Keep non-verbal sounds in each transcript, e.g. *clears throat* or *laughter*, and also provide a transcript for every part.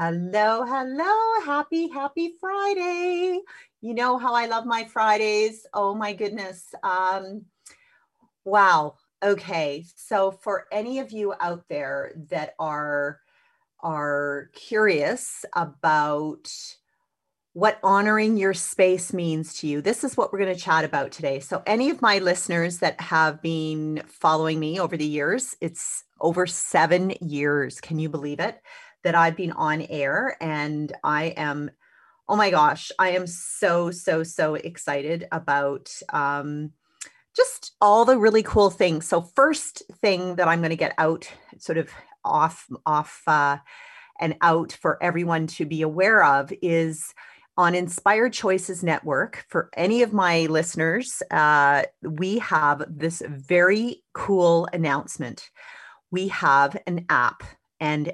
Hello, hello. Happy, happy Friday. You know how I love my Fridays. Oh my goodness. Um, wow. Okay. So for any of you out there that are are curious about what honoring your space means to you. This is what we're going to chat about today. So, any of my listeners that have been following me over the years, it's over seven years. Can you believe it? That I've been on air and I am, oh my gosh, I am so, so, so excited about um, just all the really cool things. So, first thing that I'm going to get out sort of off, off, uh, and out for everyone to be aware of is on Inspired Choices Network, for any of my listeners, uh, we have this very cool announcement. We have an app, and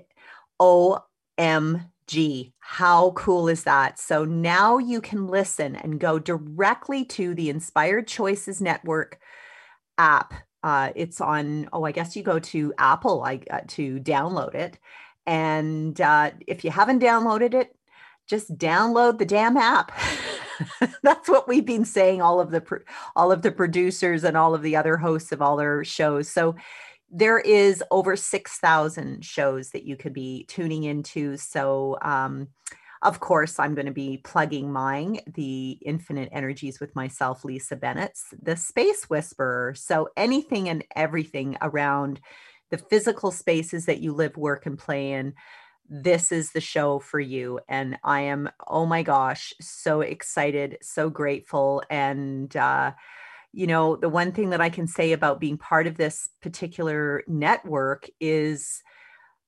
OMG, how cool is that? So now you can listen and go directly to the Inspired Choices Network app. Uh, it's on, oh, I guess you go to Apple I, uh, to download it. And uh, if you haven't downloaded it, just download the damn app. *laughs* That's what we've been saying all of the all of the producers and all of the other hosts of all their shows. So there is over 6,000 shows that you could be tuning into. So um, of course, I'm going to be plugging mine, the Infinite Energies with myself, Lisa Bennett's, the Space Whisperer. So anything and everything around the physical spaces that you live, work, and play in this is the show for you. And I am, oh my gosh, so excited, so grateful. And, uh, you know, the one thing that I can say about being part of this particular network is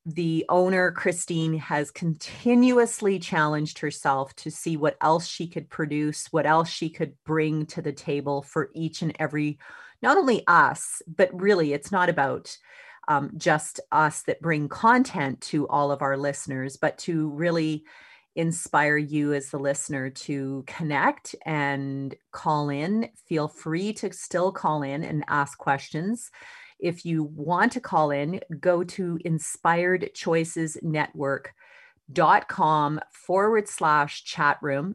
the owner, Christine, has continuously challenged herself to see what else she could produce, what else she could bring to the table for each and every, not only us, but really, it's not about um, just us that bring content to all of our listeners, but to really inspire you as the listener to connect and call in. Feel free to still call in and ask questions. If you want to call in, go to inspiredchoicesnetwork.com forward slash chat room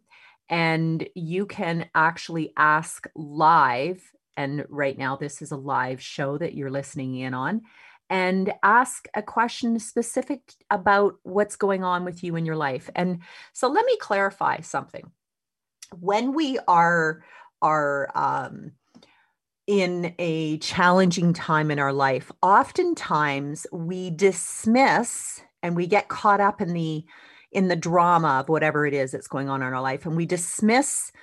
and you can actually ask live. And right now, this is a live show that you're listening in on and ask a question specific about what's going on with you in your life. And so let me clarify something. When we are are um, in a challenging time in our life, oftentimes we dismiss and we get caught up in the in the drama of whatever it is that's going on in our life, and we dismiss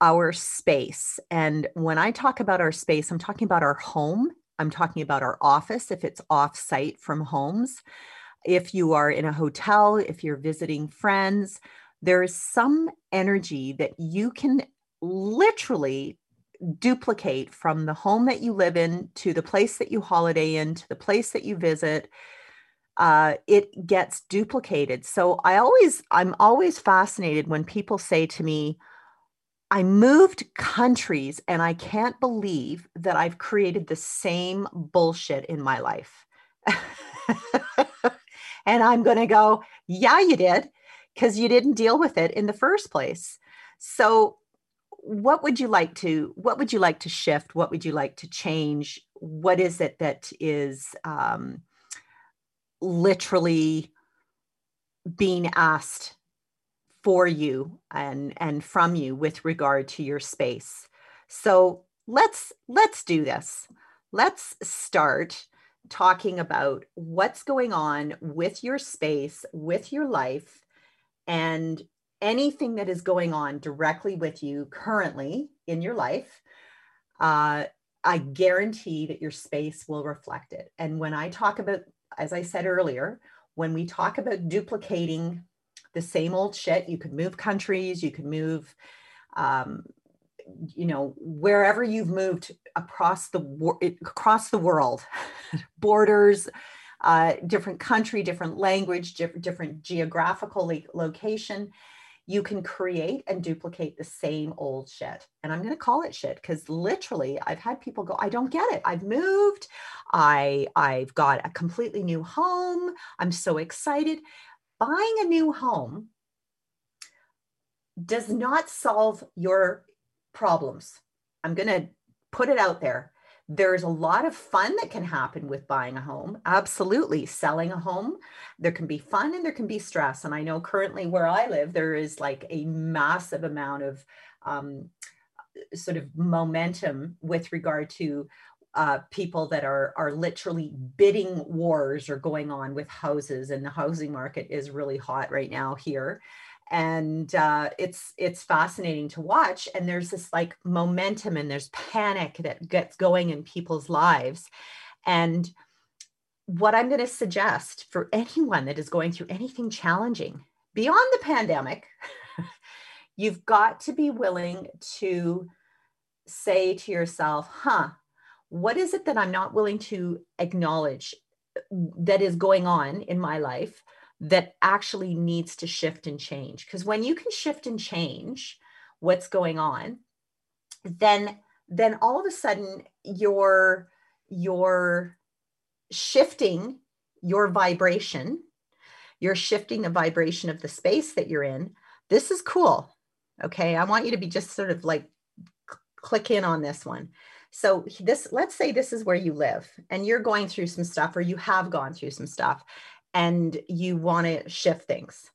our space. And when I talk about our space, I'm talking about our home I'm talking about our office if it's off site from homes. If you are in a hotel, if you're visiting friends, there is some energy that you can literally duplicate from the home that you live in to the place that you holiday in to the place that you visit uh, it gets duplicated so i always i'm always fascinated when people say to me I moved countries and I can't believe that I've created the same bullshit in my life. *laughs* and I'm going to go, yeah, you did, because you didn't deal with it in the first place. So, what would you like to what would you like to shift what would you like to change what is it that is um, literally being asked for you and and from you with regard to your space. So let's let's do this. Let's start talking about what's going on with your space with your life and anything that is going on directly with you currently in your life. Uh, i guarantee that your space will reflect it. And when i talk about as I said earlier, when we talk about duplicating the same old shit, you could move countries, you could move, um, you know, wherever you've moved across the across the world, *laughs* borders, uh, different country, different language, different, different geographical location you can create and duplicate the same old shit. And I'm going to call it shit because literally I've had people go, I don't get it. I've moved. I I've got a completely new home. I'm so excited. Buying a new home does not solve your problems. I'm going to put it out there. There's a lot of fun that can happen with buying a home. Absolutely. Selling a home, there can be fun and there can be stress. And I know currently where I live, there is like a massive amount of um, sort of momentum with regard to uh, people that are are literally bidding wars are going on with houses and the housing market is really hot right now here. And uh, it's it's fascinating to watch and there's this like momentum and there's panic that gets going in people's lives. And what i'm going to suggest for anyone that is going through anything challenging beyond the pandemic *laughs* you've got to be willing to say to yourself huh what is it that i'm not willing to acknowledge that is going on in my life that actually needs to shift and change. Because when you can shift and change what's going on, then then all of a sudden you're you're shifting your vibration you're shifting the vibration of the space that you're in. This is cool okay? I want you to be just sort of like click in on this one so this let's say this is where you live and you're going through some stuff or you have gone through some stuff and you want to shift things.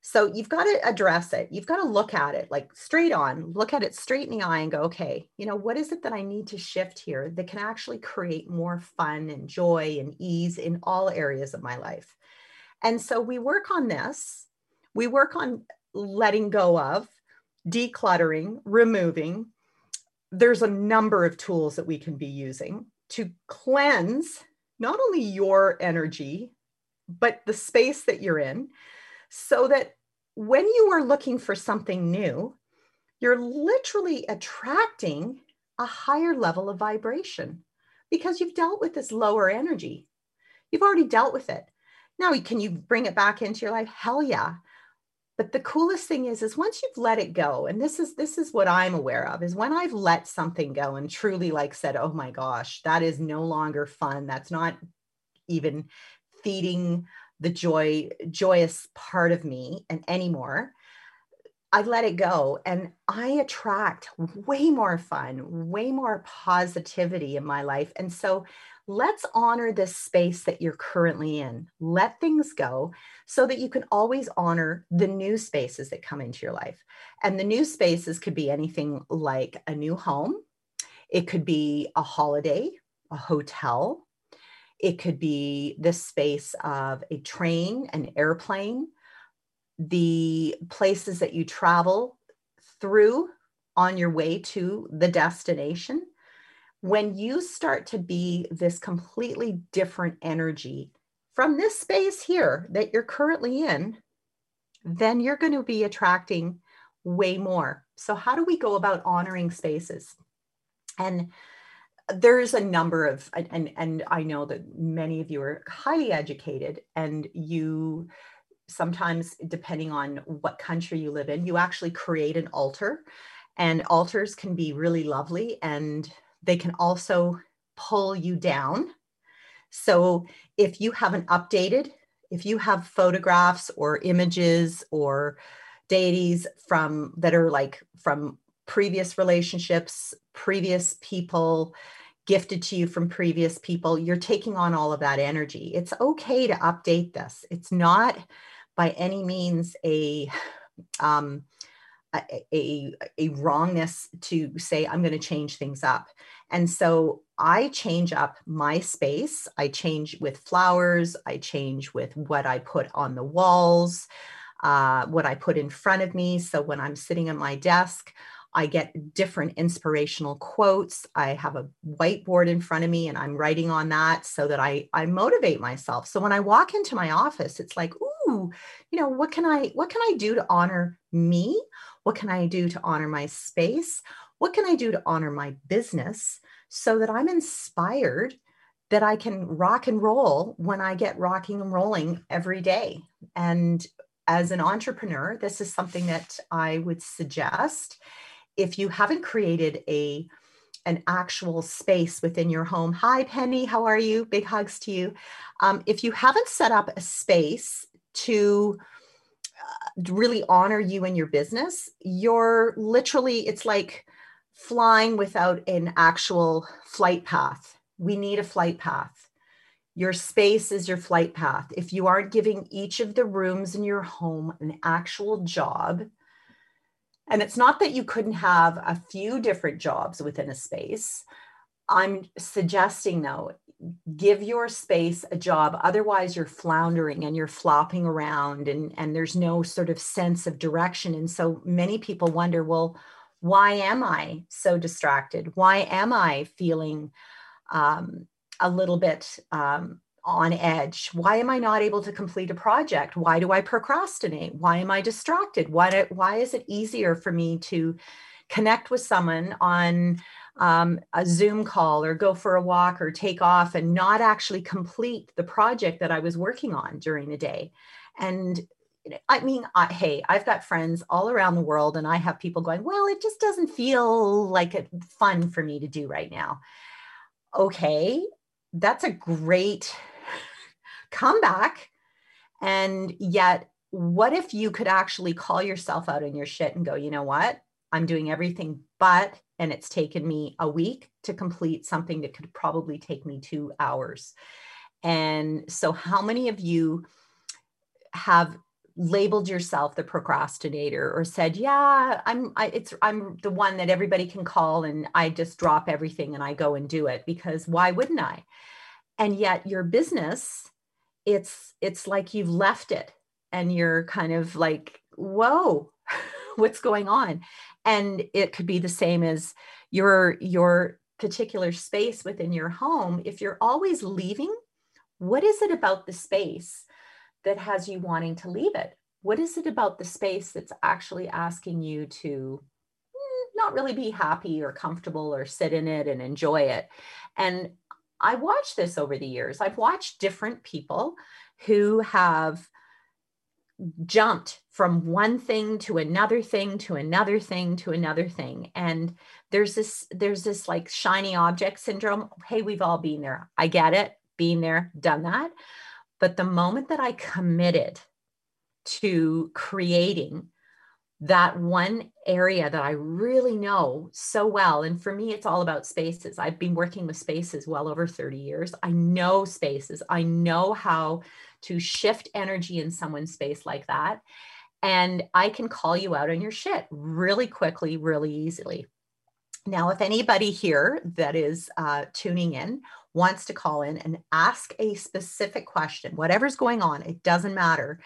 So you've got to address it. You've got to look at it like straight on, look at it straight in the eye and go, okay, you know, what is it that I need to shift here that can actually create more fun and joy and ease in all areas of my life? And so we work on this. We work on letting go of, decluttering, removing. There's a number of tools that we can be using to cleanse not only your energy but the space that you're in, so that when you are looking for something new, you're literally attracting a higher level of vibration because you've dealt with this lower energy. You've already dealt with it. Now, can you bring it back into your life? Hell yeah. But the coolest thing is, is once you've let it go, and this is this is what I'm aware of, is when I've let something go and truly like said, oh my gosh, that is no longer fun. That's not even feeding the joy joyous part of me and anymore i let it go and i attract way more fun way more positivity in my life and so let's honor this space that you're currently in. Let things go so that you can always honor the new spaces that come into your life. And the new spaces could be anything like a new home. It could be a holiday a hotel. It could be the space of a train, an airplane, the places that you travel through on your way to the destination. When you start to be this completely different energy from this space here that you're currently in, then you're going to be attracting way more. So, how do we go about honoring spaces? And there's a number of and and i know that many of you are highly educated and you sometimes depending on what country you live in you actually create an altar and altars can be really lovely and they can also pull you down so if you haven't updated if you have photographs or images or deities from that are like from previous relationships previous people gifted to you from previous people, you're taking on all of that energy. It's okay to update this. It's not by any means a um, a, a, wrongness to say I'm going to change things up. And so I change up my space. I change with flowers. I change with what I put on the walls, uh, what I put in front of me. So when I'm sitting at my desk, I get different inspirational quotes. I have a whiteboard in front of me and I'm writing on that so that I, I motivate myself. So when I walk into my office, it's like, ooh, you know, what can I what can I do to honor me? What can I do to honor my space? What can I do to honor my business so that I'm inspired that I can rock and roll when I get rocking and rolling every day. And as an entrepreneur, this is something that I would suggest if you haven't created a an actual space within your home. Hi, Penny, how are you? Big hugs to you. Um, if you haven't set up a space to really honor you and your business, you're literally, it's like flying without an actual flight path. We need a flight path. Your space is your flight path. If you aren't giving each of the rooms in your home an actual job, and it's not that you couldn't have a few different jobs within a space. I'm suggesting, though, give your space a job. Otherwise, you're floundering and you're flopping around, and, and there's no sort of sense of direction. And so many people wonder, well, why am I so distracted? Why am I feeling um, a little bit um, on edge? Why am I not able to complete a project? Why do I procrastinate? Why am I distracted? Why, do, why is it easier for me to connect with someone on um, a Zoom call or go for a walk or take off and not actually complete the project that I was working on during the day? And I mean, I, hey, I've got friends all around the world, and I have people going, well, it just doesn't feel like it fun for me to do right now. Okay, that's a great come back. And yet, what if you could actually call yourself out in your shit and go, you know what? I'm doing everything but, and it's taken me a week to complete something that could probably take me two hours. And so, how many of you have labeled yourself the procrastinator or said yeah i'm I, it's i'm the one that everybody can call and i just drop everything and i go and do it because why wouldn't i and yet your business it's it's like you've left it and you're kind of like whoa *laughs* what's going on and it could be the same as your your particular space within your home. If you're always leaving what is it about the space that has you wanting to leave it? What is it about the space that's actually asking you to mm, not really be happy or comfortable or sit in it and enjoy it? And I watched this over the years. I've watched different people who have jumped from one thing to another thing to another thing to another thing and there's this there's this like shiny object syndrome hey we've all been there i get it being there done that but the moment that i committed to creating that one area that I really know so well. And for me, it's all about spaces. I've been working with spaces well over 30 years. I know spaces, I know how to shift energy in someone's space like that. And I can call you out on your shit really quickly, really easily. Now, if anybody here that is uh, tuning in wants to call in and ask a specific question, whatever's going on, it doesn't matter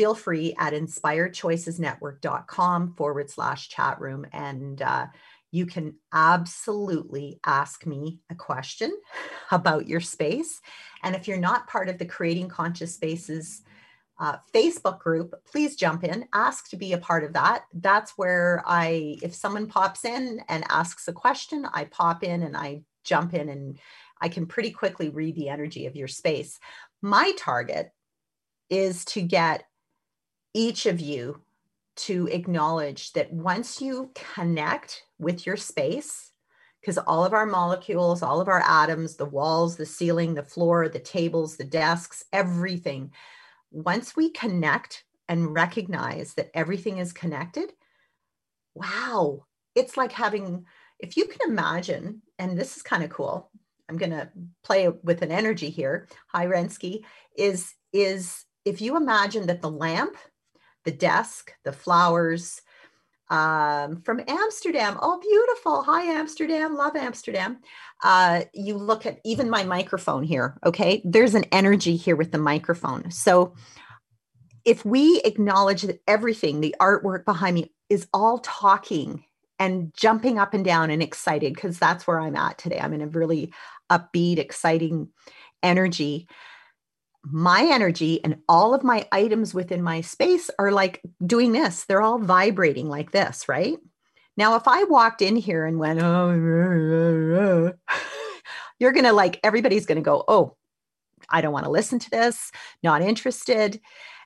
feel free at inspiredchoicesnetwork.com forward slash chat room. And uh, you can absolutely ask me a question *laughs* about your space. And if you're not part of the Creating Conscious Spaces uh, Facebook group, please jump in, ask to be a part of that. That's where I, if someone pops in and asks a question, I pop in and I jump in and I can pretty quickly read the energy of your space. My target is to get each of you to acknowledge that once you connect with your space, because all of our molecules, all of our atoms, the walls, the ceiling, the floor, the tables, the desks, everything, once we connect and recognize that everything is connected, wow, it's like having, if you can imagine, and this is kind of cool. I'm going to play with an energy here. Hi, Rensky. Is is if you imagine that the lamp the desk, the flowers um, from Amsterdam. Oh, beautiful. Hi, Amsterdam. Love Amsterdam. Uh, you look at even my microphone here. Okay. There's an energy here with the microphone. So if we acknowledge that everything, the artwork behind me, is all talking and jumping up and down and excited because that's where I'm at today. I'm in a really upbeat, exciting energy. My energy and all of my items within my space are like doing this. They're all vibrating like this, right? Now, if I walked in here and went, oh, *laughs* you're going to like, everybody's going to go, oh, I don't want to listen to this, not interested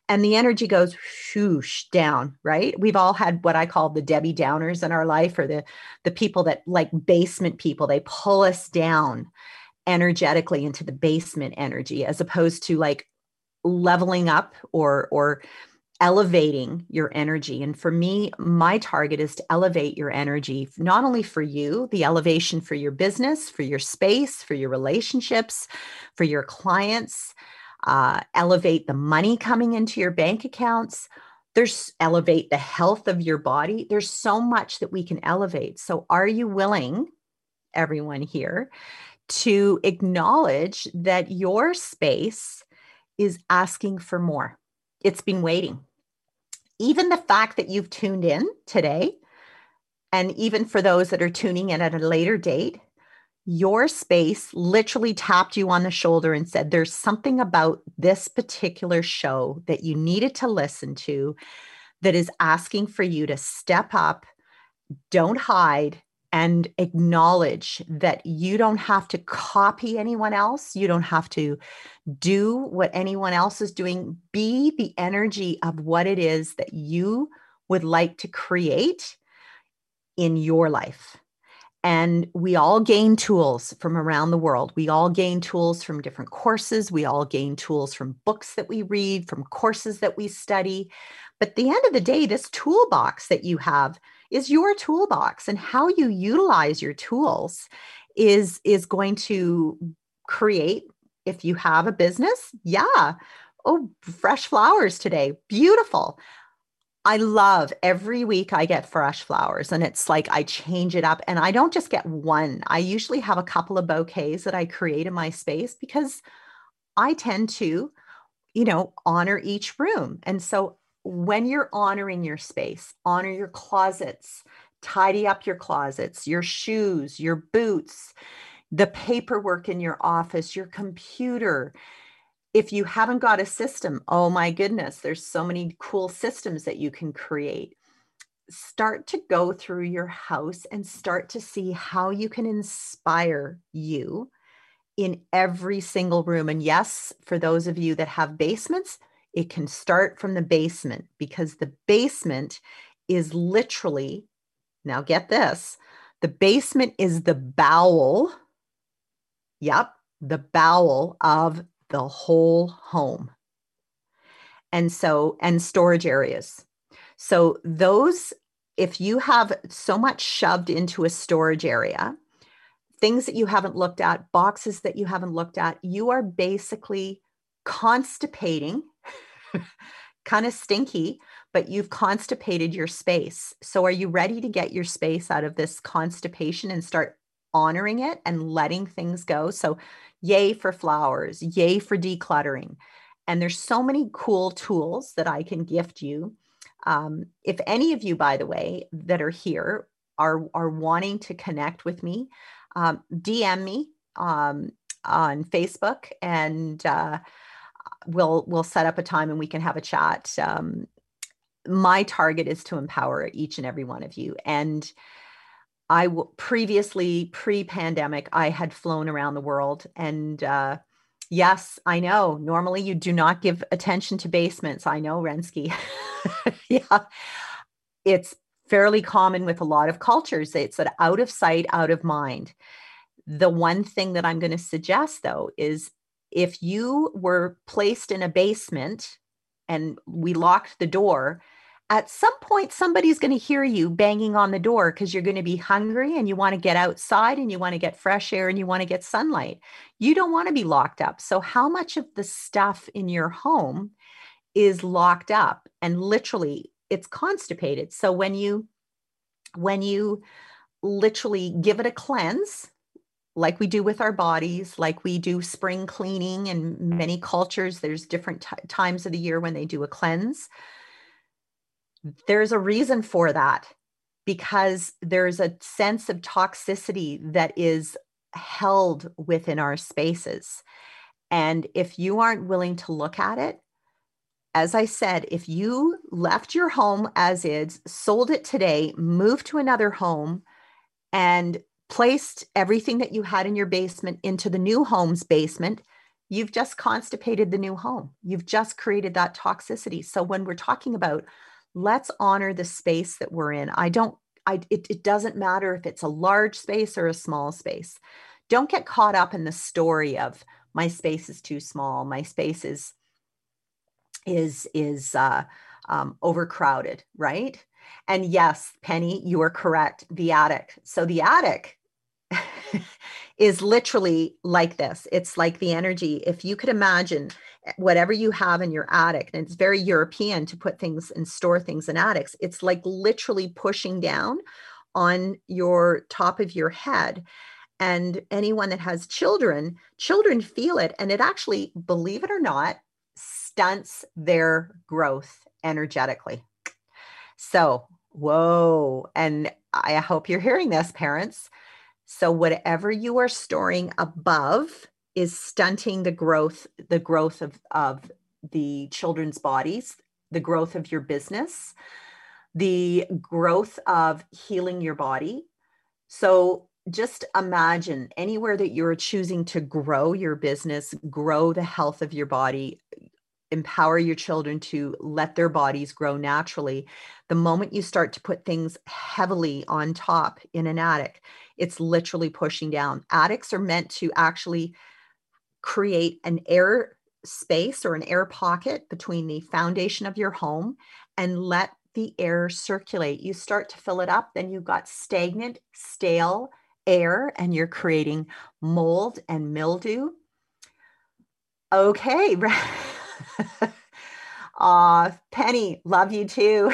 and the energy goes whoosh down right we've all had what i call the debbie downers in our life or the the people that like basement people they pull us down energetically into the basement energy as opposed to like leveling up or or elevating your energy. And for me my target is to elevate your energy not only for you the elevation for your business for your space for your relationships for your clients uh, elevate the money coming into your bank accounts. There's elevate the health of your body. There's so much that we can elevate. So are you willing everyone here to acknowledge that your space is asking for more. It's been waiting. Even the fact that you've tuned in today and even for those that are tuning in at a later date your space literally tapped you on the shoulder and said, There's something about this particular show that you needed to listen to that is asking for you to step up, don't hide, and acknowledge that you don't have to copy anyone else. You don't have to do what anyone else is doing. Be the energy of what it is that you would like to create in your life. And we all gain tools from around the world. We all gain tools from different courses. We all gain tools from books that we read, from courses that we study. But the end of the day, this toolbox that you have is your toolbox, and how you utilize your tools is, is going to create, if you have a business, yeah. Oh, fresh flowers today. Beautiful. I love every week I get fresh flowers and it's like I change it up and I don't just get one. I usually have a couple of bouquets that I create in my space because I tend to, you know, honor each room. And so when you're honoring your space, honor your closets, tidy up your closets, your shoes, your boots, the paperwork in your office, your computer, if you haven't got a system, oh my goodness, there's so many cool systems that you can create. Start to go through your house and start to see how you can inspire you in every single room. And yes, for those of you that have basements, it can start from the basement because the basement is literally, now get this, the basement is the bowel. Yep, the bowel of the whole home. And so, and storage areas. So, those, if you have so much shoved into a storage area, things that you haven't looked at, boxes that you haven't looked at, you are basically constipating, kind of stinky, but you've constipated your space. So, are you ready to get your space out of this constipation and start honoring it and letting things go? So, yay for flowers, yay for decluttering. And there's so many cool tools that I can gift you. Um, if any of you, by the way, that are here are, are wanting to connect with me, um, DM me um, on Facebook and uh, we'll, we'll set up a time and we can have a chat. Um, my target is to empower each and every one of you. And I w- previously, pre pandemic, I had flown around the world. And uh, yes, I know normally you do not give attention to basements. I know, Rensky. *laughs* yeah. It's fairly common with a lot of cultures. It's an out of sight, out of mind. The one thing that I'm going to suggest, though, is if you were placed in a basement and we locked the door, at some point somebody's going to hear you banging on the door because you're going to be hungry and you want to get outside and you want to get fresh air and you want to get sunlight. You don't want to be locked up. So how much of the stuff in your home is locked up? And literally it's constipated. So when you when you literally give it a cleanse like we do with our bodies like we do spring cleaning and many cultures there's different t- times of the year when they do a cleanse there's a reason for that. because there's a sense of toxicity that is held within our spaces. And if you aren't willing to look at it, as I said, if you left your home as is, sold it today, moved to another home, and placed everything that you had in your basement into the new home's basement, you've just constipated the new home. You've just created that toxicity. So when we're talking about let's honor the space that we're in, I don't, I, it, it doesn't matter if it's a large space or a small space. Don't get caught up in the story of my space is too small. My space is, is, is, uh, um, overcrowded, right? And yes, Penny, you are correct. The attic. So the attic *laughs* is literally like this. It's like the energy. If you could imagine eh, whatever you have in your attic, and it's very European to put things and store things in attics, it's like literally pushing down on your top of your head. And anyone that has children, children feel it. And it actually, believe it or not, stunts their growth energetically. So, whoa. And I hope you're hearing this, parents. So whatever you are storing above is stunting the growth, the growth of, of the children's bodies, the growth of your business, the growth of healing your body. So just imagine anywhere that you're choosing to grow your business, grow the health of your body, empower your children to let their bodies grow naturally. The moment you start to put things heavily on top in an attic, it's literally pushing down. Attics are meant to actually create an air space or an air pocket between the foundation of your home and let the air circulate. You start to fill it up, then you've got stagnant, stale air, and you're creating mold and mildew. Okay. *laughs* *laughs* uh, Penny, love you too.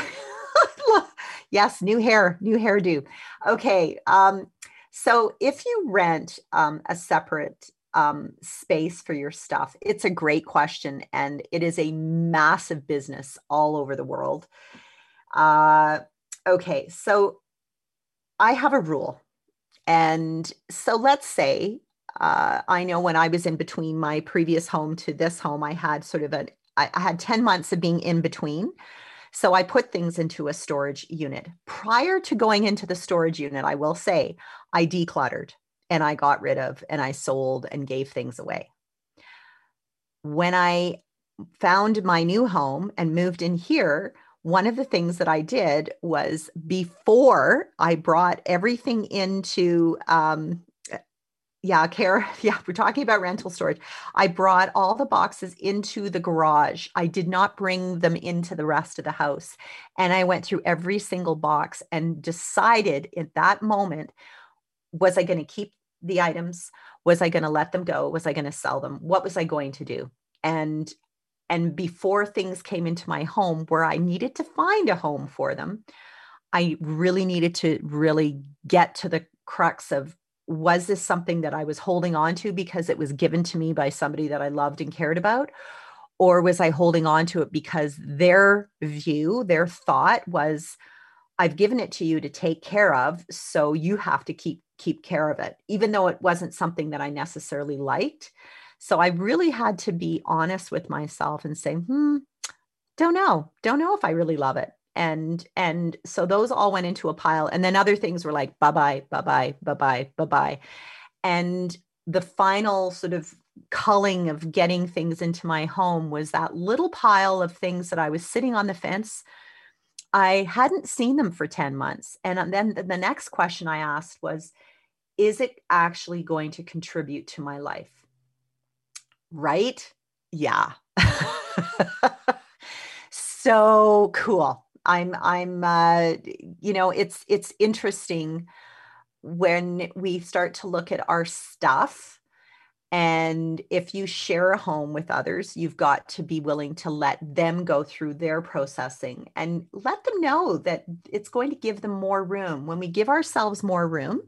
*laughs* yes, new hair, new hairdo. Okay. Um, so if you rent um, a separate um, space for your stuff, it's a great question. And it is a massive business all over the world. Uh, okay. So I have a rule. And so let's say uh, I know when I was in between my previous home to this home, I had sort of a I, I had 10 months of being in between. So I put things into a storage unit. Prior to going into the storage unit, I will say I decluttered and I got rid of and I sold and gave things away. When I found my new home and moved in here, one of the things that I did was before I brought everything into um, yeah, Kara, *laughs* yeah, we're talking about rental storage. I brought all the boxes into the garage. I did not bring them into the rest of the house. And I went through every single box and decided at that moment was I going to keep the items? Was I going to let them go? Was I going to sell them? What was I going to do? And and before things came into my home where I needed to find a home for them, I really needed to really get to the crux of was this something that I was holding on to because it was given to me by somebody that I loved and cared about? Or was I holding on to it because their view, their thought was, I've given it to you to take care of, so you have to keep keep care of it, even though it wasn't something that I necessarily liked. So I really had to be honest with myself and say, hmm, don't know, don't know if I really love it and and so those all went into a pile and then other things were like bye-bye bye-bye bye-bye bye-bye and the final sort of culling of getting things into my home was that little pile of things that I was sitting on the fence. I hadn't seen them for 10 months. And um, then the next question I asked was, is it actually going to contribute to my life? Right? Yeah. *laughs* so cool. I'm I'm uh, you know it's it's interesting when we start to look at our stuff and if you share a home with others you've got to be willing to let them go through their processing and let them know that it's going to give them more room. When we give ourselves more room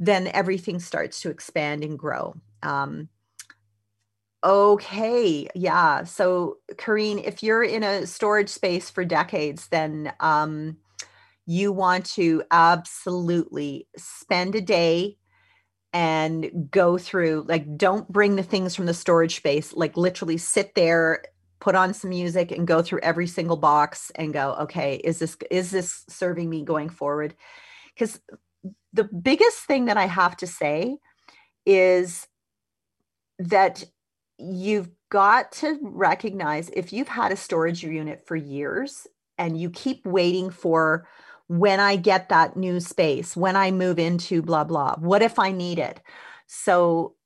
then everything starts to expand and grow. Um, Okay, yeah. So, Kareen, if you're in a storage space for decades, then um, you want to absolutely spend a day and go through like don't bring the things from the storage space like literally sit there put on some music and go through every single box and go okay is this is this serving me going forward because the biggest thing that i have to say is that you've got to recognize if you've had a storage unit for years and you keep waiting for when I get that new space, when I move into blah, blah, what if I need it? So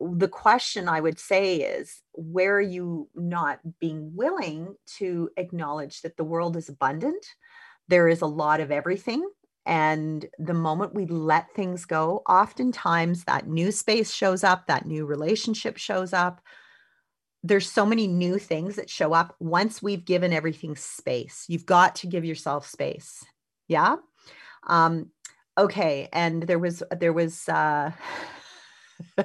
the question I would say is where are you not being willing to acknowledge that the world is abundant? There is a lot of everything. And the moment we let things go, oftentimes that new space shows up, that new relationship shows up. There's so many new things that show up once we've given everything space. You've got to give yourself space. Yeah? Um okay and there was there was uh *laughs*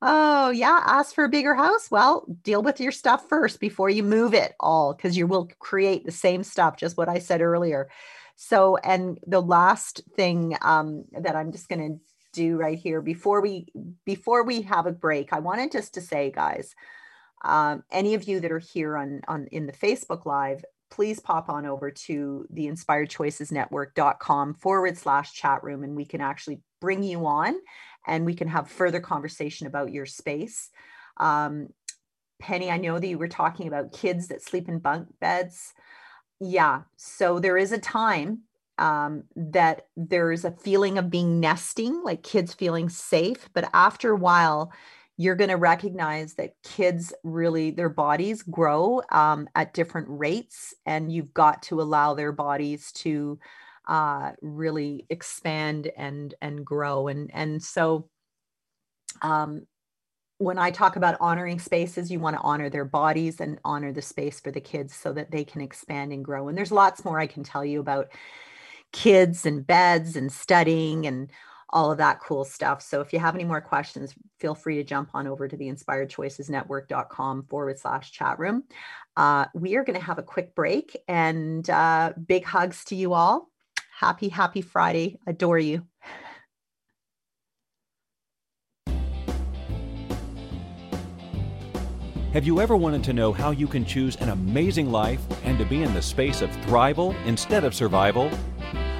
oh yeah ask for a bigger house? Well deal with your stuff first before you move it all because you will create the same stuff just what i said earlier. So and the last thing um that i'm just going to do right here before we before we have a break i wanted just to say guys um, any of you that are here on on in the facebook live please pop on over to the inspiredchoicesnetwork.com forward slash chat room and we can actually bring you on and we can have further conversation about your space. Um, Penny, I know that you were talking about kids that sleep in bunk beds. Yeah, so there is a time um, that there's a feeling of being nesting, like kids feeling safe. But after a while, you're going to recognize that kids really their bodies grow um, at different rates and you've got to allow their bodies to uh, really expand and and grow and and so um, when I talk about honoring spaces, you want to honor their bodies and honor the space for the kids so that they can expand and grow. And there's lots more I can tell you about kids and beds and studying and all of that cool stuff. So if you have any more questions, feel free to jump on over to the inspiredchoicesnetwork.com forward slash chat room. Uh, we are going to have a quick break and uh, big hugs to you all. Happy, happy Friday. Adore you. Have you ever wanted to know how you can choose an amazing life and to be in the space of thrival instead of survival?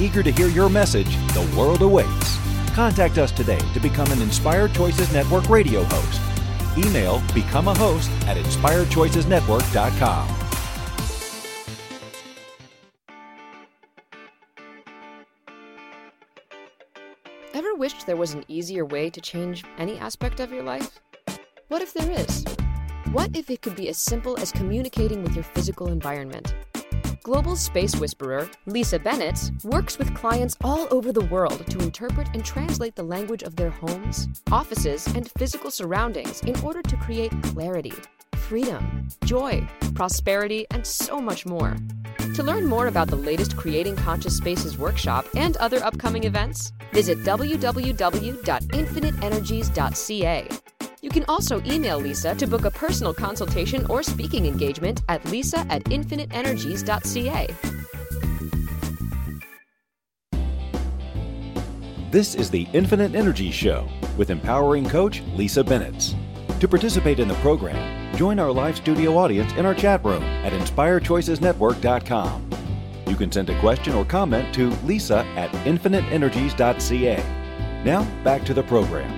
eager to hear your message, the world awaits. Contact us today to become an Inspired Choices Network radio host. Email become a host at inspiredchoicesnetwork.com. Ever wished there was an easier way to change any aspect of your life? What if there is? What if it could be as simple as communicating with your physical environment? Global space whisperer Lisa Bennett works with clients all over the world to interpret and translate the language of their homes, offices, and physical surroundings in order to create clarity, freedom, joy, prosperity, and so much more. To learn more about the latest Creating Conscious Spaces workshop and other upcoming events, visit www.infiniteenergies.ca. You can also email Lisa to book a personal consultation or speaking engagement at lisa at infiniteenergies.ca. This is the Infinite Energy Show with empowering coach Lisa Bennett. To participate in the program, Join our live studio audience in our chat room at inspiredchoicesnetwork.com. You can send a question or comment to lisa at infiniteenergies.ca. Now, back to the program.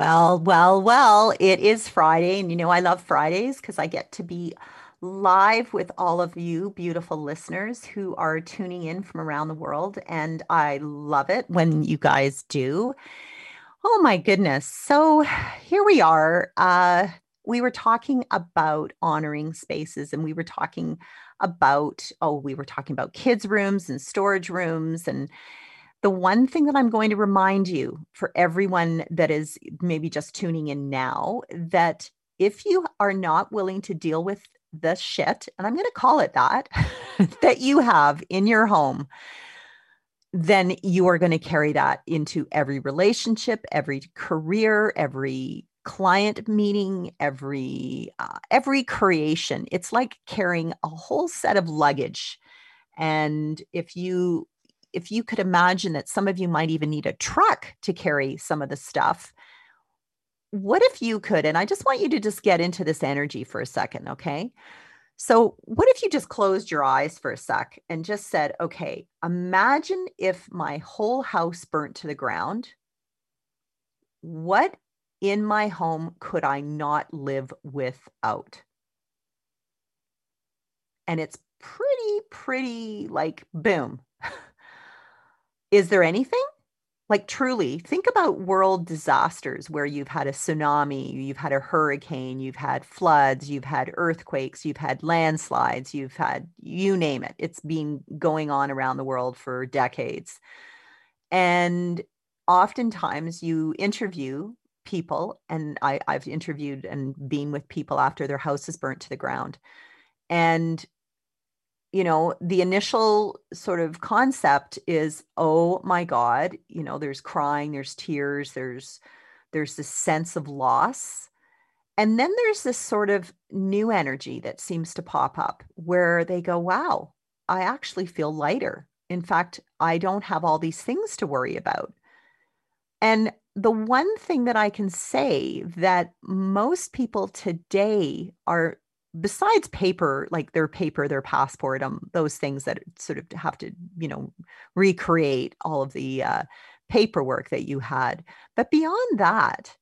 Well, well, well, it is Friday. And you know, I love Fridays because I get to be live with all of you beautiful listeners who are tuning in from around the world. And I love it when you guys do. Oh my goodness. So here we are. Uh, we were talking about honoring spaces and we were talking about, oh, we were talking about kids' rooms and storage rooms and the one thing that I'm going to remind you for everyone that is maybe just tuning in now that if you are not willing to deal with the shit, and I'm going to call it that, *laughs* that you have in your home, then you are going to carry that into every relationship, every career, every client meeting every uh, every creation. It's like carrying a whole set of luggage. And if you if you could imagine that some of you might even need a truck to carry some of the stuff, what if you could? And I just want you to just get into this energy for a second, okay? So, what if you just closed your eyes for a sec and just said, okay, imagine if my whole house burnt to the ground. What in my home could I not live without? And it's pretty, pretty like boom, is there anything? Like, truly, think about world disasters where you've had a tsunami, you've had a hurricane, you've had floods, you've had earthquakes, you've had landslides, you've had you name it. It's been going on around the world for decades. And oftentimes you interview people, and I, I've interviewed and been with people after their house is burnt to the ground. And you know the initial sort of concept is oh my god you know there's crying there's tears there's there's this sense of loss. And then there's this sort of new energy that seems to pop up where they go wow i actually feel lighter. In fact i don't have all these things to worry about. And the one thing that i can say that most people today are besides paper like their paper their passport um those things that sort of have to you know recreate all of the uh, paperwork that you had. But beyond that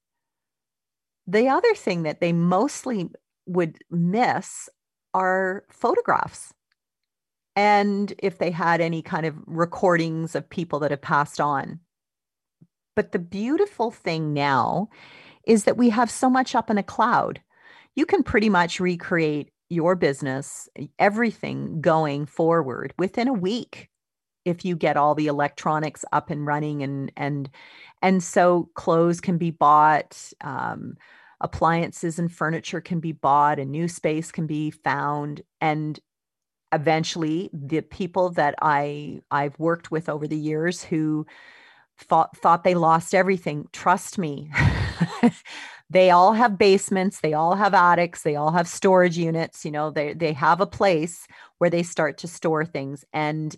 the other thing that they mostly would miss are photographs. And if they had any kind of recordings of people that have passed on. But the beautiful thing now is that we have so much up in a cloud you can pretty much recreate your business, everything going forward within a week if you get all the electronics up and running and and and so clothes can be bought um, appliances and furniture can be bought a new space can be found and eventually the people that i i've worked with over the years who thought thought they lost everything trust me *laughs* they all have basements they all have attics they all have storage units you know they they have a place where they start to store things. And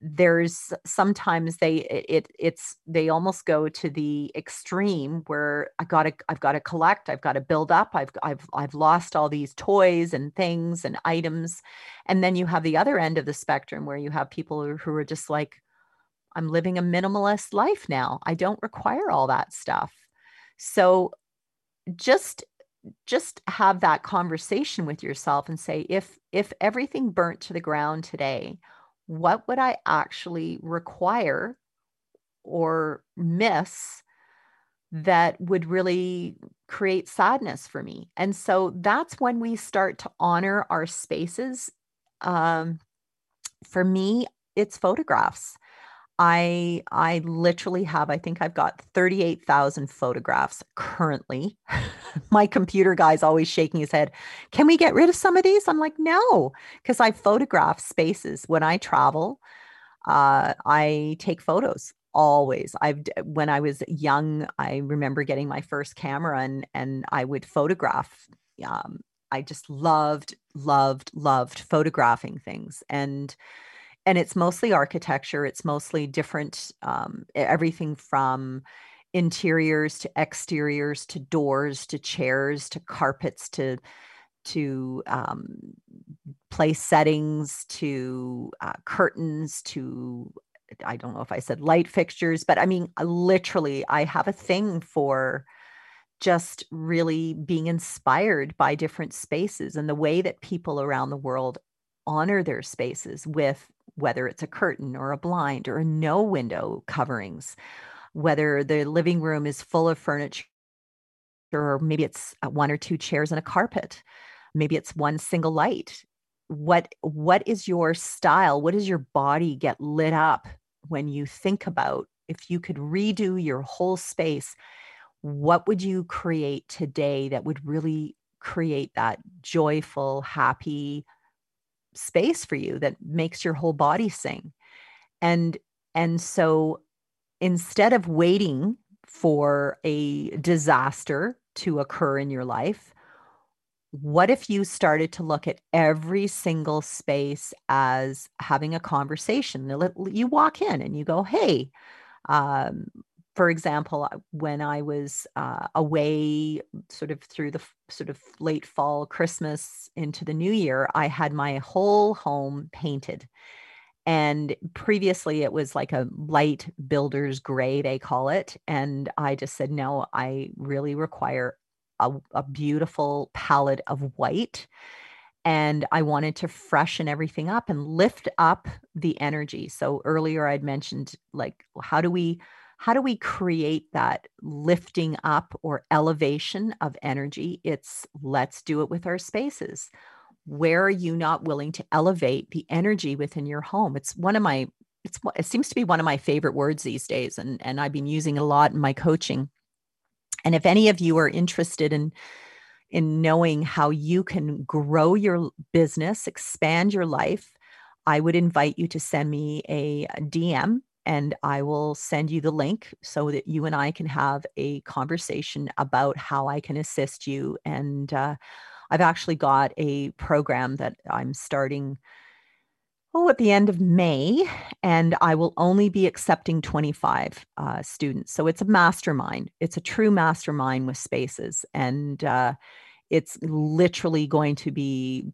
there's sometimes they it it's they almost go to the extreme where I got to I've got to collect I've got to build up I've I've I've lost all these toys and things and items. And then you have the other end of the spectrum where you have people who are just like I'm living a minimalist life now. I don't require all that stuff. So just just have that conversation with yourself and say if if everything burnt to the ground today what would i actually require or miss that would really create sadness for me? And so that's when we start to honor our spaces. Um, for me it's photographs I I literally have I think I've got 38,000 photographs currently. *laughs* My computer guy's always shaking his head. Can we get rid of some of these? I'm like, "No, because I photograph spaces when I travel. Uh, I take photos always. I've when I was young, I remember getting my first camera and and I would photograph um, I just loved loved loved photographing things and and it's mostly architecture it's mostly different um, everything from interiors to exteriors to doors to chairs to carpets to to um, place settings to uh, curtains to i don't know if i said light fixtures but i mean literally i have a thing for just really being inspired by different spaces and the way that people around the world honor their spaces with whether it's a curtain or a blind or no window coverings, whether the living room is full of furniture or maybe it's uh, one or two chairs and a carpet, maybe it's one single light. What what is your style? What does your body get lit up when you think about if you could redo your whole space what would you create today that would really create that joyful, happy space for you that makes your whole body sing? And and so instead of waiting for a disaster to occur in your life, what if you started to look at every single space as having a conversation? You walk in and you go, Hey, um, for example, when I was uh, away, sort of through the sort of late fall, Christmas into the new year, I had my whole home painted. And previously, it was like a light builder's gray, they call it. And I just said, no, I really require a, a beautiful palette of white and I wanted to freshen everything up and lift up the energy. So earlier I'd mentioned like how do we how do we create that lifting up or elevation of energy? It's let's do it with our spaces. Where are you not willing to elevate the energy within your home? It's one of my it's it seems to be one of my favorite words these days and and I've been using a lot in my coaching. And if any of you are interested in in knowing how you can grow your business, expand your life, I would invite you to send me a DM and I will send you the link so that you and I can have a conversation about how I can assist you. And uh, I've actually got a program that I'm starting oh at the end of May, and I will only be accepting 25 uh, students. So it's a mastermind. It's a true mastermind with spaces, and uh, it's literally going to be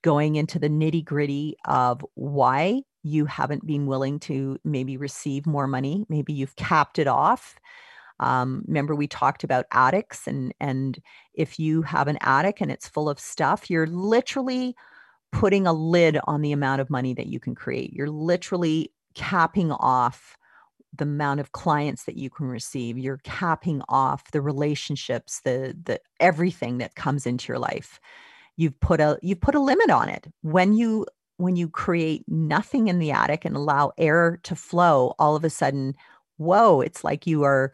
going into the nitty gritty of why you haven't been willing to maybe receive more money maybe you've capped it off. Um, remember we talked about attics and and if you have an attic and it's full of stuff you're literally putting a lid on the amount of money that you can create. You're literally capping off the amount of clients that you can receive. You're capping off the relationships the the everything that comes into your life. You've put a you've put a limit on it. When you when you create nothing in the attic and allow air to flow, all of a sudden, whoa, it's like you are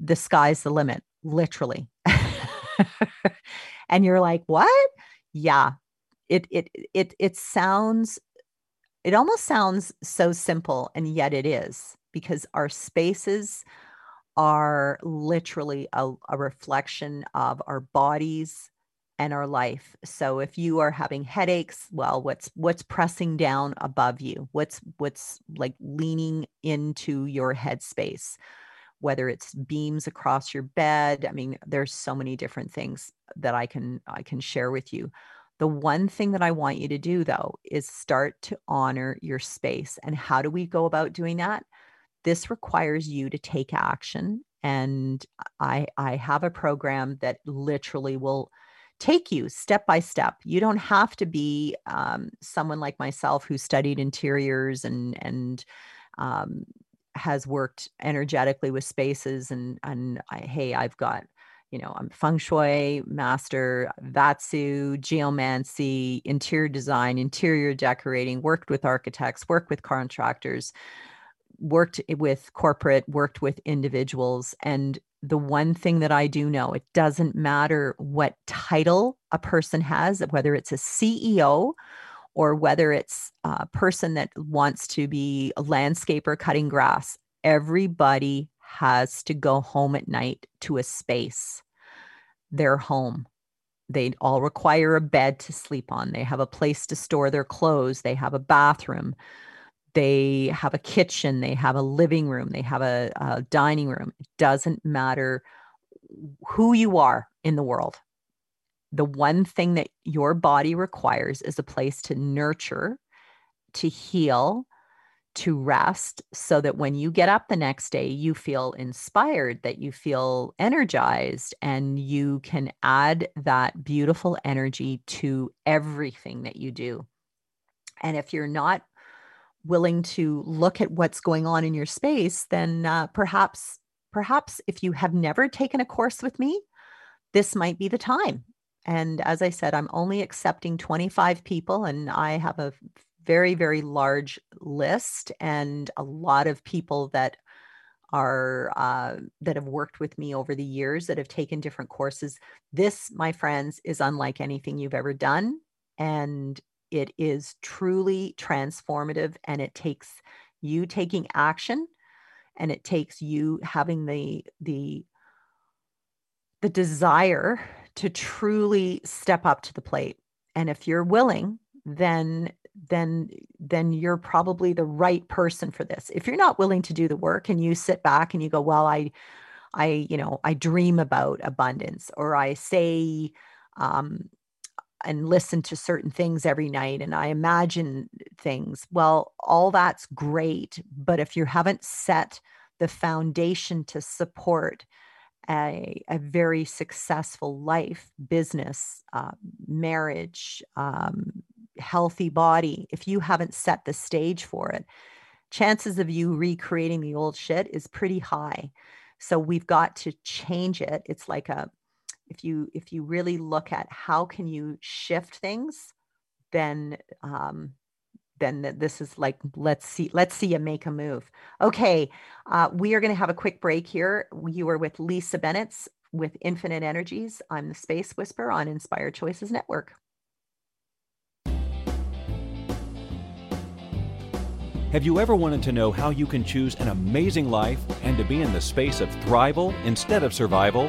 the sky's the limit, literally. *laughs* and you're like, what? Yeah. It it it it sounds it almost sounds so simple and yet it is because our spaces are literally a, a reflection of our bodies and our life. So if you are having headaches, well, what's what's pressing down above you? What's what's like leaning into your headspace? Whether it's beams across your bed, I mean, there's so many different things that I can I can share with you. The one thing that I want you to do though is start to honor your space. And how do we go about doing that? This requires you to take action and I I have a program that literally will take you step by step. You don't have to be um, someone like myself who studied interiors and and um, has worked energetically with spaces and and I, hey, I've got you know I'm feng shui master, Vastu, geomancy, interior design, interior decorating. Worked with architects, worked with contractors worked with corporate, worked with individuals, and the one thing that I do know it doesn't matter what title a person has, whether it's a CEO or whether it's a person that wants to be a landscaper cutting grass, everybody has to go home at night to a space, their home. They all require a bed to sleep on. They have a place to store their clothes. They have a bathroom they have a kitchen, they have a living room, they have a, a dining room. It doesn't matter who you are in the world. The one thing that your body requires is a place to nurture, to heal, to rest so that when you get up the next day, you feel inspired, that you feel energized, and you can add that beautiful energy to everything that you do. And if you're not willing to look at what's going on in your space, then uh, perhaps, perhaps if you have never taken a course with me, this might be the time. And as I said, I'm only accepting 25 people, and I have a very, very large list and a lot of people that are uh, that have worked with me over the years that have taken different courses. This, my friends, is unlike anything you've ever done. And it is truly transformative and it takes you taking action and it takes you having the the the desire to truly step up to the plate. And if you're willing then then then you're probably the right person for this. If you're not willing to do the work and you sit back and you go well i i you know i dream about abundance or i say um and listen to certain things every night and i imagine things well all that's great but if you haven't set the foundation to support a, a very successful life business uh, marriage um, healthy body, if you haven't set the stage for it, chances of you recreating the old shit is pretty high. So we've got to change it. It's like a if you if you really look at how can you shift things, then um, then this is like let's see let's see you make a move. Okay, uh, we are going to have a quick break here. You are with Lisa bennett's with Infinite Energies. I'm the Space whisper on Inspired Choices Network. Have you ever wanted to know how you can choose an amazing life and to be in the space of thrival instead of survival?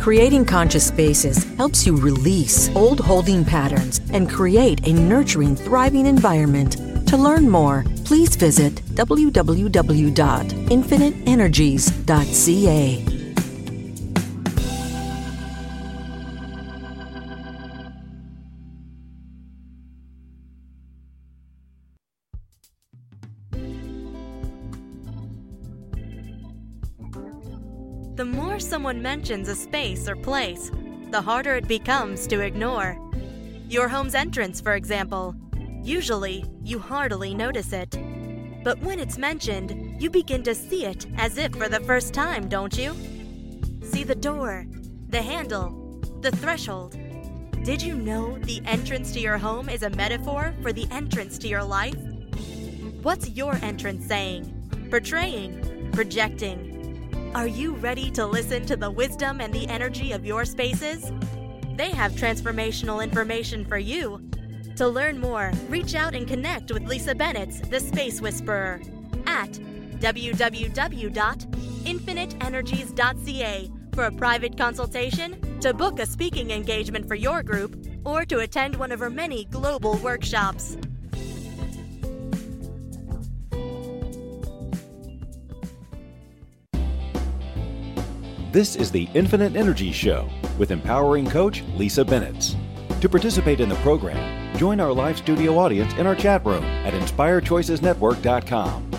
Creating Conscious Spaces helps you release old holding patterns and create a nurturing, thriving environment. To learn more, please visit www.infiniteenergies.ca. someone mentions a space or place, the harder it becomes to ignore. Your home's entrance, for example. Usually, you hardly notice it. But when it's mentioned, you begin to see it as if for the first time, don't you? See the door, the handle, the threshold. Did you know the entrance to your home is a metaphor for the entrance to your life? What's your entrance saying, portraying, projecting? Are you ready to listen to the wisdom and the energy of your spaces? They have transformational information for you to learn more, reach out and connect with Lisa Bennett, the Space Whisperer, at www.infiniteenergies.ca for a private consultation, to book a speaking engagement for your group, or to attend one of her many global workshops. This is the Infinite Energy Show with empowering coach Lisa Bennett. To participate in the program, Join our live studio audience in our chat room at inspiredchoicesnetwork.com.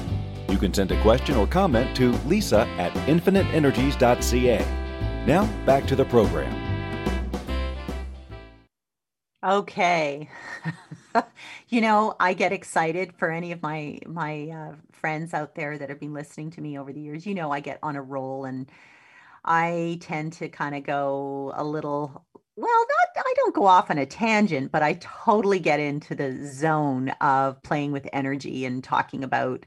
You can send a question or comment to lisa at infiniteenergies.ca. Now, back to the program. Okay. *laughs* you know, I get excited for any of my my uh, friends out there that have been listening to me over the years. You know, I get on a roll and I tend to kind of go a little well, not I don't go off on a tangent, but I totally get into the zone of playing with energy and talking about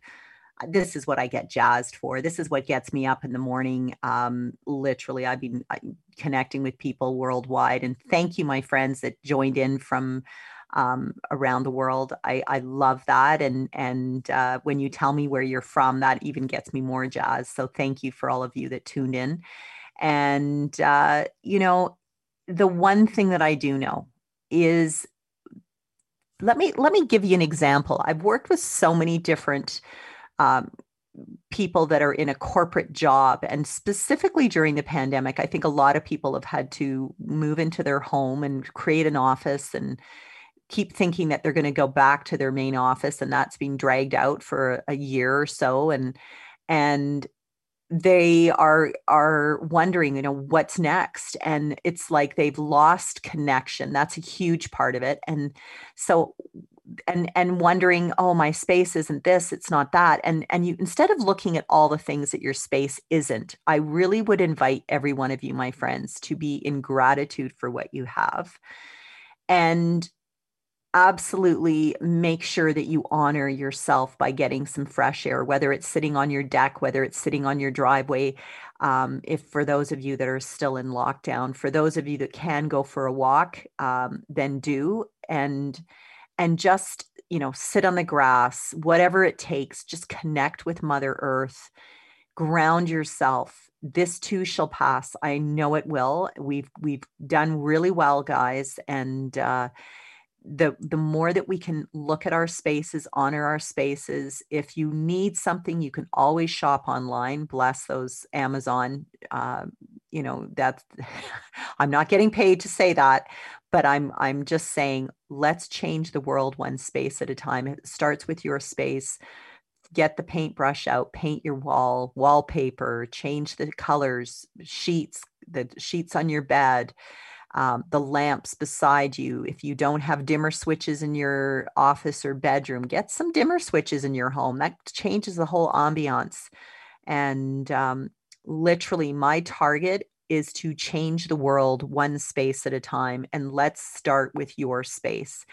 this is what I get jazzed for. This is what gets me up in the morning. Um, literally, I've been connecting with people worldwide. And thank you, my friends that joined in from um, around the world. I, I love that. And and uh, when you tell me where you're from, that even gets me more jazzed. So thank you for all of you that tuned in. And uh, you know, the one thing that I do know is let me let me give you an example. I've worked with so many different um, people that are in a corporate job and specifically during the pandemic i think a lot of people have had to move into their home and create an office and keep thinking that they're going to go back to their main office and that's being dragged out for a year or so and and they are are wondering you know what's next? And it's like they've lost connection. That's a huge part of it. And so and and wondering oh my space isn't this it's not that. And and you instead of looking at all the things that your space isn't i really would invite every one of you my friends to be in gratitude for what you have. And absolutely make sure that you honor yourself by getting some fresh air whether it's sitting on your deck whether it's sitting on your driveway. Um, if for those of you that are still in lockdown for those of you that can go for a walk um, then do. And and just you know sit on the grass whatever it takes just connect with mother earth. Ground yourself. This too shall pass. I know it will. We've we've done really well guys. And uh the the more that we can look at our spaces honor our spaces. If you need something you can always shop online. Bless those amazon uh, you know that's *laughs* i'm not getting paid to say that but i'm i'm just saying let's change the world one space at a time. It starts with your space. Get the paintbrush out paint your wall wallpaper change the colors sheets the sheets on your bed um, the lamps beside you if you don't have dimmer switches in your office or bedroom get some dimmer switches in your home that changes the whole ambiance and um, literally my target is to change the world one space at a time. And let's start with your space.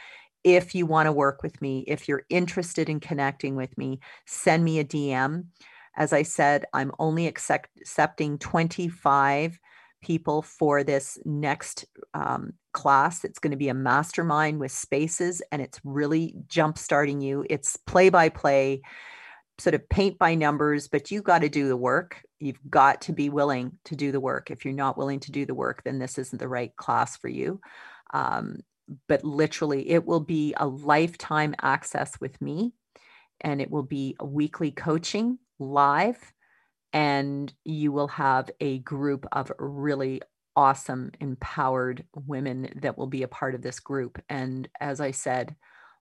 If you want to work with me, if you're interested in connecting with me, send me a DM. As I said, I'm only accept, accepting 25 people for this next um, class. It's going to be a mastermind with spaces and it's really jump starting you. It's play by play sort of paint by numbers, but you got to do the work. You've got to be willing to do the work. If you're not willing to do the work, then this isn't the right class for you. Um, but literally, it will be a lifetime access with me, and it will be a weekly coaching live. And you will have a group of really awesome, empowered women that will be a part of this group. And as I said,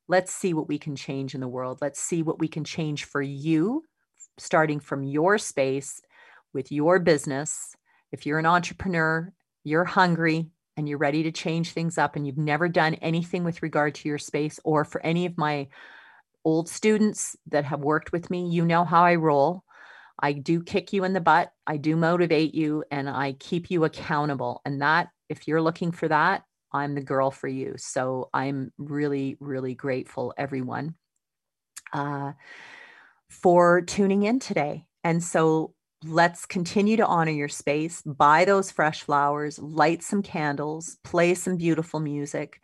let's see what we can change in the world. Let's see what we can change for you, starting from your space with your business. If you're an entrepreneur, you're hungry and you're ready to change things up, and you've never done anything with regard to your space, or for any of my old students that have worked with me, you know how I roll. I do kick you in the butt, I do motivate you, and I keep you accountable. And that, if you're looking for that, I'm the girl for you. So I'm really, really grateful, everyone, uh, for tuning in today. And so let's continue to honor your space, buy those fresh flowers, light some candles, play some beautiful music.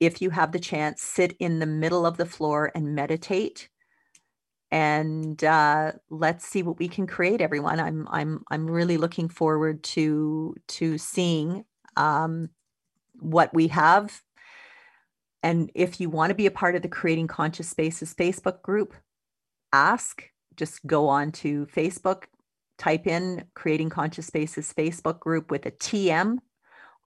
If you have the chance, sit in the middle of the floor and meditate. And uh, let's see what we can create, everyone. I'm I'm I'm really looking forward to to seeing um, what we have. And if you want to be a part of the Creating Conscious Spaces Facebook group, ask. Just go on to Facebook, type in Creating Conscious Spaces Facebook group with a TM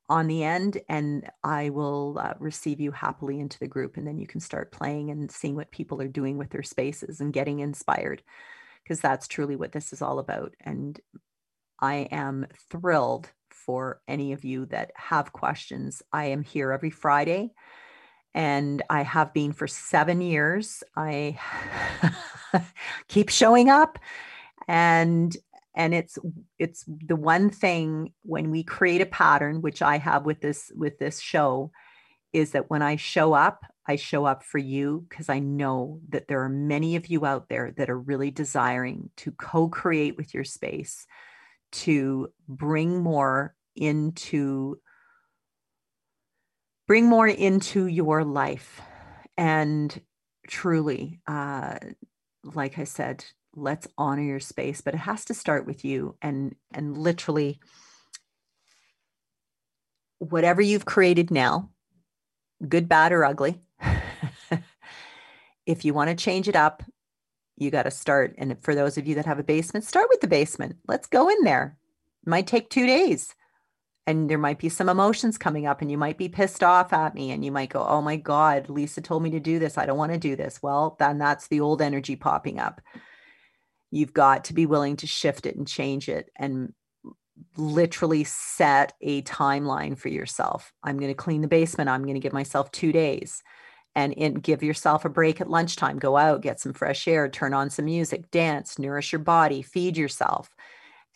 on the end and I will uh, receive you happily into the group. And then you can start playing and seeing what people are doing with their spaces and getting inspired because that's truly what this is all about. And I am thrilled for any of you that have questions. I am here every Friday and I have been for seven years. I *laughs* keep showing up and and it's it's the one thing when we create a pattern which i have with this with this show is that when i show up i show up for you because i know that there are many of you out there that are really desiring to co-create with your space to bring more into bring more into your life. And truly uh like i said let's honor your space but it has to start with you and and literally whatever you've created now good bad or ugly *laughs* if you want to change it up you got to start. And for those of you that have a basement start with the basement. Let's go in there. It might take 2 days and there might be some emotions coming up and you might be pissed off at me and you might go oh my god lisa told me to do this. I don't want to do this. Well then that's the old energy popping up You've got to be willing to shift it and change it and literally set a timeline for yourself. I'm going to clean the basement. I'm going to give myself two days and in, give yourself a break at lunchtime. Go out, get some fresh air, turn on some music, dance, nourish your body, feed yourself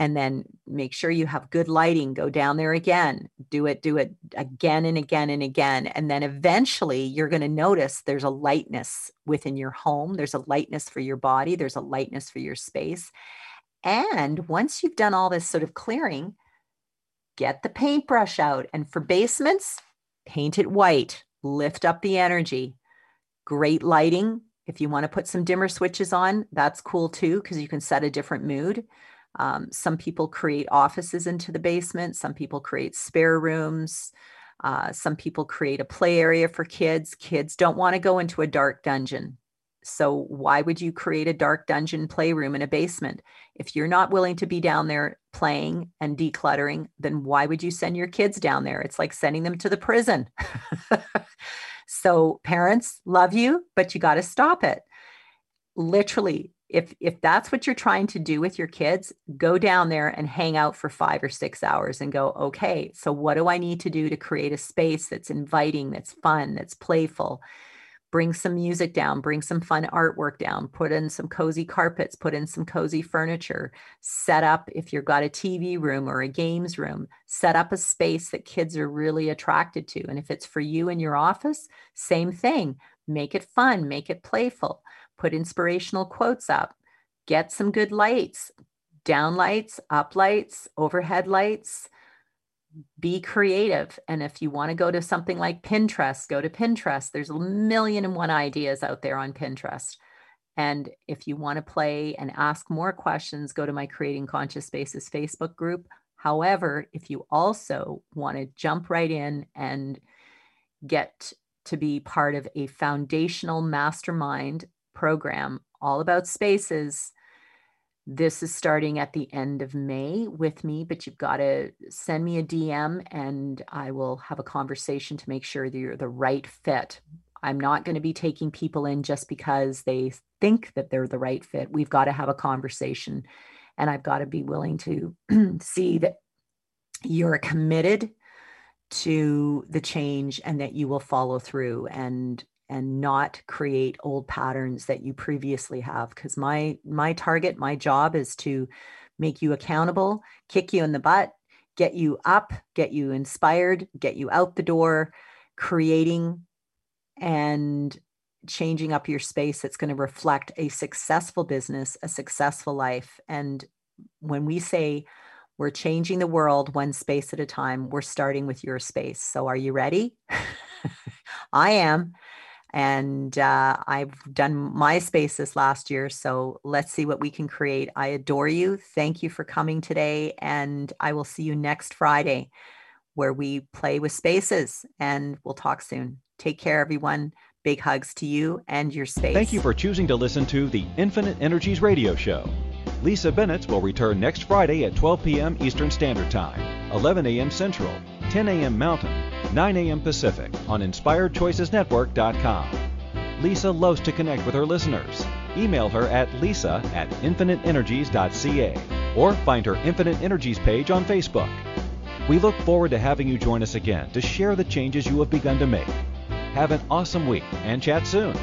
and then make sure you have good lighting go down there again do it do it again and again and again and then eventually you're going to notice there's a lightness within your home there's a lightness for your body there's a lightness for your space and once you've done all this sort of clearing get the paintbrush out and for basements paint it white lift up the energy. Great lighting if you want to put some dimmer switches on that's cool too because you can set a different mood um, some people create offices into the basement, some people create spare rooms. Uh, some people create a play area for kids. Kids don't want to go into a dark dungeon. So, why would you create a dark dungeon playroom in a basement? If you're not willing to be down there playing and decluttering, then why would you send your kids down there? It's like sending them to the prison. *laughs* so, parents love you, but you got to stop it. Literally, if if that's what you're trying to do with your kids go down there and hang out for 5 or 6 hours and go okay so what do i need to do to create a space that's inviting that's fun that's playful? Bring some music down bring some fun artwork down put in some cozy carpets put in some cozy furniture set up if you've got a tv room or a games room set up a space that kids are really attracted to. And if it's for you in your office same thing make it fun make it playful put inspirational quotes up, get some good lights, down lights, up lights, overhead lights. Be creative. And if you want to go to something like Pinterest, go to Pinterest. There's a million and one ideas out there on Pinterest. And if you want to play and ask more questions, go to my Creating Conscious Spaces Facebook group. However, if you also want to jump right in and get to be part of a foundational mastermind program all about spaces. This is starting at the end of May with me, but you've got to send me a DM and I will have a conversation to make sure that you're the right fit. I'm not going to be taking people in just because they think that they're the right fit. We've got to have a conversation and I've got to be willing to *clears throat* see that you're committed to the change and that you will follow through and and not create old patterns that you previously have because my my target my job is to make you accountable kick you in the butt get you up get you inspired get you out the door creating and changing up your space that's going to reflect a successful business a successful life. And when we say we're changing the world one space at a time we're starting with your space. So are you ready? *laughs* I am and uh, I've done my space this last year. So let's see what we can create. I adore you. Thank you for coming today. And I will see you next Friday where we play with spaces and we'll talk soon. Take care, everyone. Big hugs to you and your space. Thank you for choosing to listen to the Infinite Energies radio show. Lisa Bennett will return next Friday at 12 p.m. Eastern Standard Time, 11 a.m. Central. 10 a.m. Mountain, 9 a.m. Pacific on InspiredChoicesNetwork.com. Lisa loves to connect with her listeners. Email her at lisa at infiniteenergies.ca or find her Infinite Energies page on Facebook. We look forward to having you join us again to share the changes you have begun to make. Have an awesome week and chat soon.